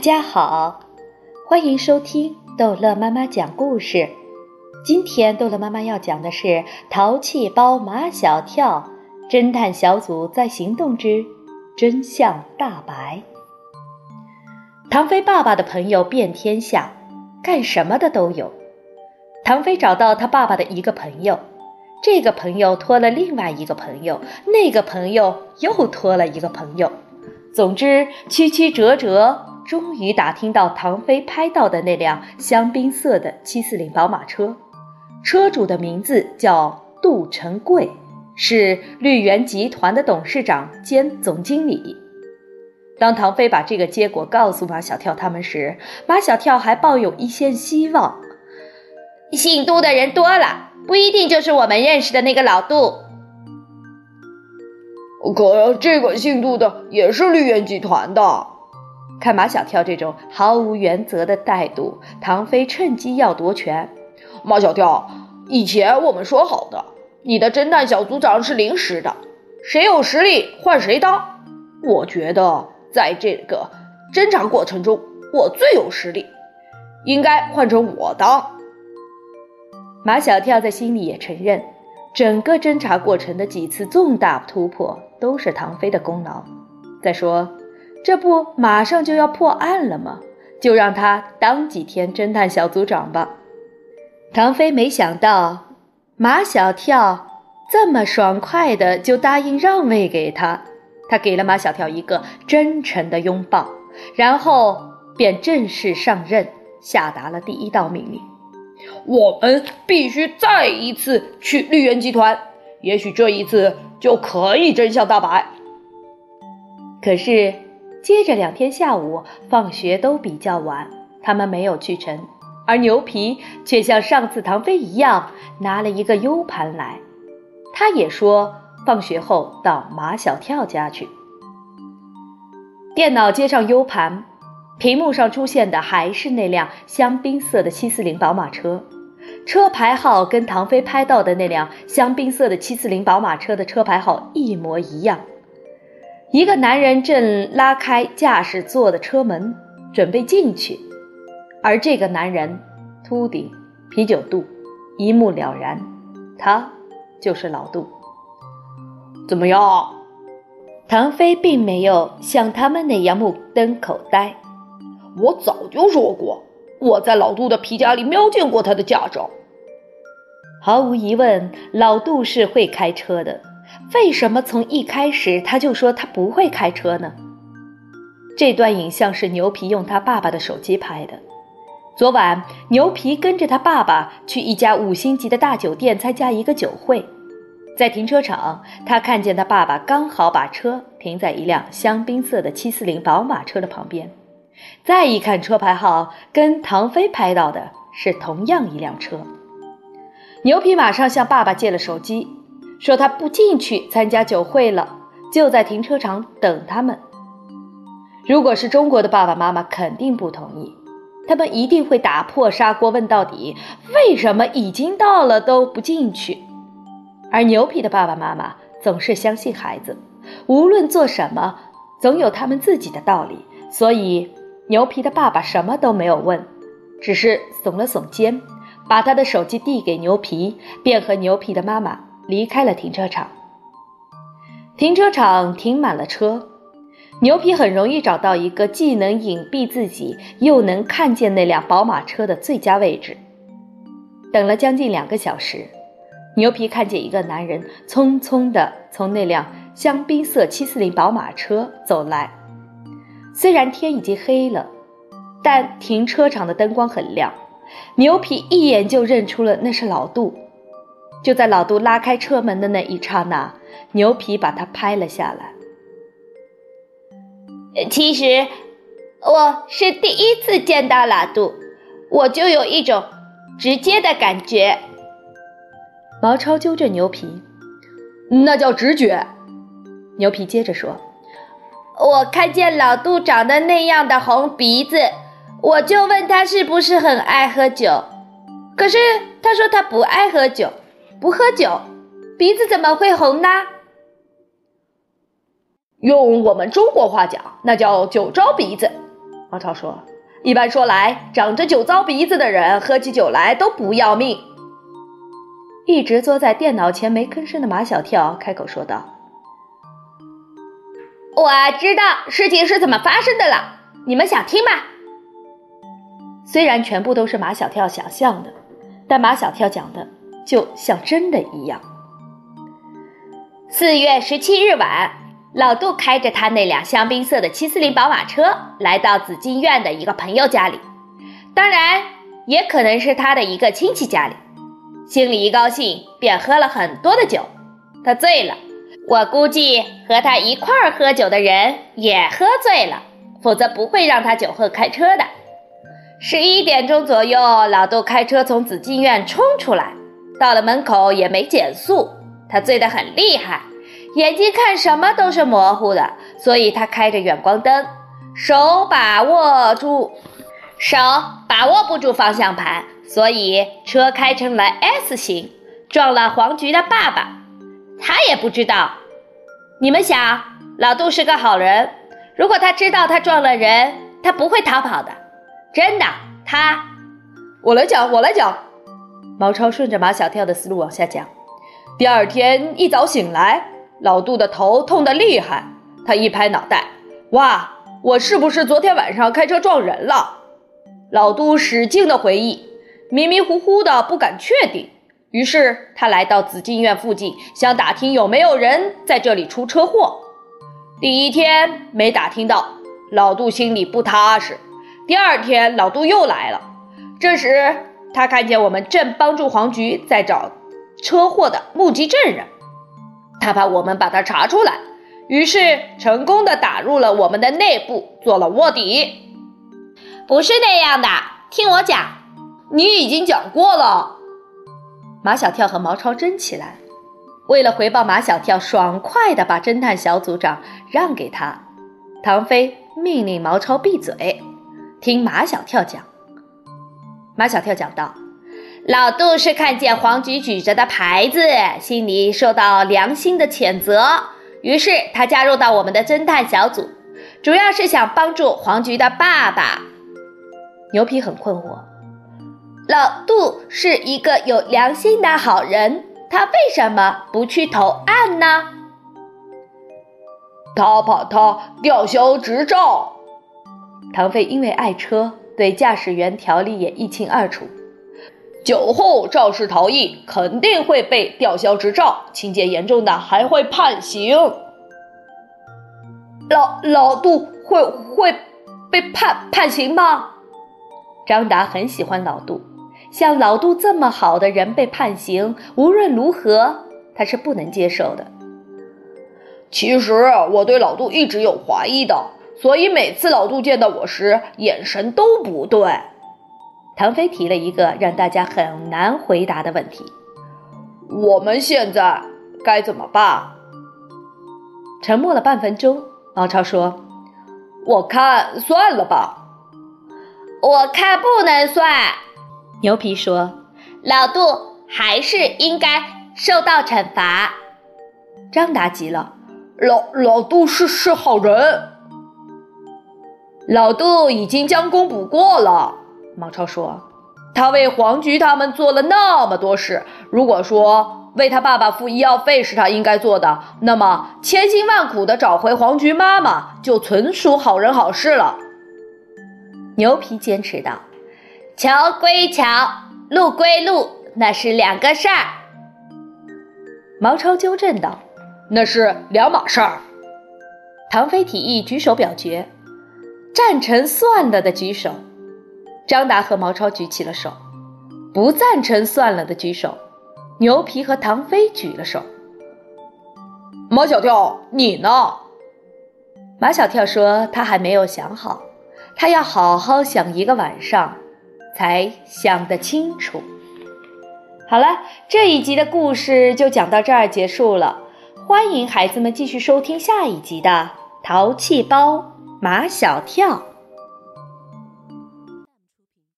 家好，欢迎收听逗乐妈妈讲故事。今天逗乐妈妈要讲的是《淘气包马小跳》侦探小组在行动之真相大白。唐飞爸爸的朋友遍天下，干什么的都有。唐飞找到他爸爸的一个朋友，这个朋友托了另外一个朋友，那个朋友又托了一个朋友。总之，曲曲折折，终于打听到唐飞拍到的那辆香槟色的七四零宝马车，车主的名字叫杜成贵，是绿源集团的董事长兼总经理。当唐飞把这个结果告诉马小跳他们时，马小跳还抱有一线希望：姓杜的人多了，不一定就是我们认识的那个老杜。可这个姓杜的也是绿源集团的。看马小跳这种毫无原则的态度，唐飞趁机要夺权。马小跳，以前我们说好的，你的侦探小组长是临时的，谁有实力换谁当。我觉得在这个侦查过程中，我最有实力，应该换成我当。马小跳在心里也承认。整个侦查过程的几次重大突破都是唐飞的功劳。再说，这不马上就要破案了吗？就让他当几天侦探小组长吧。唐飞没想到马小跳这么爽快的就答应让位给他，他给了马小跳一个真诚的拥抱，然后便正式上任，下达了第一道命令。我们必须再一次去绿源集团，也许这一次就可以真相大白。可是，接着两天下午放学都比较晚，他们没有去成，而牛皮却像上次唐飞一样拿了一个 U 盘来，他也说放学后到马小跳家去。电脑接上 U 盘。屏幕上出现的还是那辆香槟色的七四零宝马车，车牌号跟唐飞拍到的那辆香槟色的七四零宝马车的车牌号一模一样。一个男人正拉开驾驶座的车门，准备进去，而这个男人秃顶、啤酒肚，一目了然，他就是老杜。怎么样？唐飞并没有像他们那样目瞪口呆。我早就说过，我在老杜的皮夹里瞄见过他的驾照。毫无疑问，老杜是会开车的。为什么从一开始他就说他不会开车呢？这段影像是牛皮用他爸爸的手机拍的。昨晚，牛皮跟着他爸爸去一家五星级的大酒店参加一个酒会，在停车场，他看见他爸爸刚好把车停在一辆香槟色的七四零宝马车的旁边。再一看车牌号，跟唐飞拍到的是同样一辆车。牛皮马上向爸爸借了手机，说他不进去参加酒会了，就在停车场等他们。如果是中国的爸爸妈妈，肯定不同意，他们一定会打破砂锅问到底：为什么已经到了都不进去？而牛皮的爸爸妈妈总是相信孩子，无论做什么，总有他们自己的道理，所以。牛皮的爸爸什么都没有问，只是耸了耸肩，把他的手机递给牛皮，便和牛皮的妈妈离开了停车场。停车场停满了车，牛皮很容易找到一个既能隐蔽自己，又能看见那辆宝马车的最佳位置。等了将近两个小时，牛皮看见一个男人匆匆地从那辆香槟色七四零宝马车走来。虽然天已经黑了，但停车场的灯光很亮，牛皮一眼就认出了那是老杜。就在老杜拉开车门的那一刹那，牛皮把他拍了下来。其实我是第一次见到老杜，我就有一种直接的感觉。毛超揪着牛皮：“那叫直觉。”牛皮接着说。我看见老杜长得那样的红鼻子，我就问他是不是很爱喝酒。可是他说他不爱喝酒，不喝酒，鼻子怎么会红呢？用我们中国话讲，那叫酒糟鼻子。王超说：“一般说来，长着酒糟鼻子的人喝起酒来都不要命。”一直坐在电脑前没吭声的马小跳开口说道：“我知道事情是怎么发生的了，你们想听吗？”虽然全部都是马小跳想象的，但马小跳讲的就像真的一样。四月十七日晚，老杜开着他那辆香槟色的七四零宝马车，来到紫金院的一个朋友家里，当然也可能是他的一个亲戚家里。心里一高兴，便喝了很多的酒。他醉了，我估计和他一块儿喝酒的人也喝醉了，否则不会让他酒后开车的。十一点钟左右，老杜开车从紫金院冲出来，到了门口也没减速。他醉得很厉害，眼睛看什么都是模糊的，所以他开着远光灯，手把握住，手把握不住方向盘，所以车开成了 S 型，撞了黄菊的爸爸。他也不知道。你们想，老杜是个好人，如果他知道他撞了人，他不会逃跑的。真的，他，我来讲，我来讲。毛超顺着马小跳的思路往下讲。第二天一早醒来，老杜的头痛得厉害。他一拍脑袋，哇，我是不是昨天晚上开车撞人了？老杜使劲的回忆，迷迷糊糊的不敢确定。于是他来到紫禁院附近，想打听有没有人在这里出车祸。第一天没打听到，老杜心里不踏实。第二天，老杜又来了。这时他看见我们正帮助黄菊在找。车祸的目击证人，他怕我们把他查出来，于是成功的打入了我们的内部，做了卧底。不是那样的，听我讲，你已经讲过了。马小跳和毛超争起来，为了回报马小跳，爽快的把侦探小组长让给他。唐飞命令毛超闭嘴，听马小跳讲。马小跳讲道。老杜是看见黄菊举着的牌子，心里受到良心的谴责，于是他加入到我们的侦探小组，主要是想帮助黄菊的爸爸。牛皮很困惑，老杜是一个有良心的好人，他为什么不去投案呢？他怕他吊销执照。唐飞因为爱车，对驾驶员条例也一清二楚。酒后肇事逃逸，肯定会被吊销执照，情节严重的还会判刑。老老杜会会被判判刑吗？张达很喜欢老杜，像老杜这么好的人被判刑，无论如何他是不能接受的。其实我对老杜一直有怀疑的，所以每次老杜见到我时，眼神都不对。唐飞提了一个让大家很难回答的问题：“我们现在该怎么办？”沉默了半分钟，毛超说：“我看算了吧。”“我看不能算。”牛皮说：“老杜还是应该受到惩罚。”张达急了：“老老杜是是好人，老杜已经将功补过了。”毛超说：“他为黄菊他们做了那么多事，如果说为他爸爸付医药费是他应该做的，那么千辛万苦的找回黄菊妈妈就纯属好人好事了。”牛皮坚持道：“桥归桥，路归路，那是两个事儿。”毛超纠正道：“那是两码事儿。”唐飞提议举手表决，赞成算了的举手。张达和毛超举起了手，不赞成算了的举手，牛皮和唐飞举了手。马小跳，你呢？马小跳说他还没有想好，他要好好想一个晚上，才想得清楚。好了，这一集的故事就讲到这儿结束了，欢迎孩子们继续收听下一集的《淘气包马小跳》。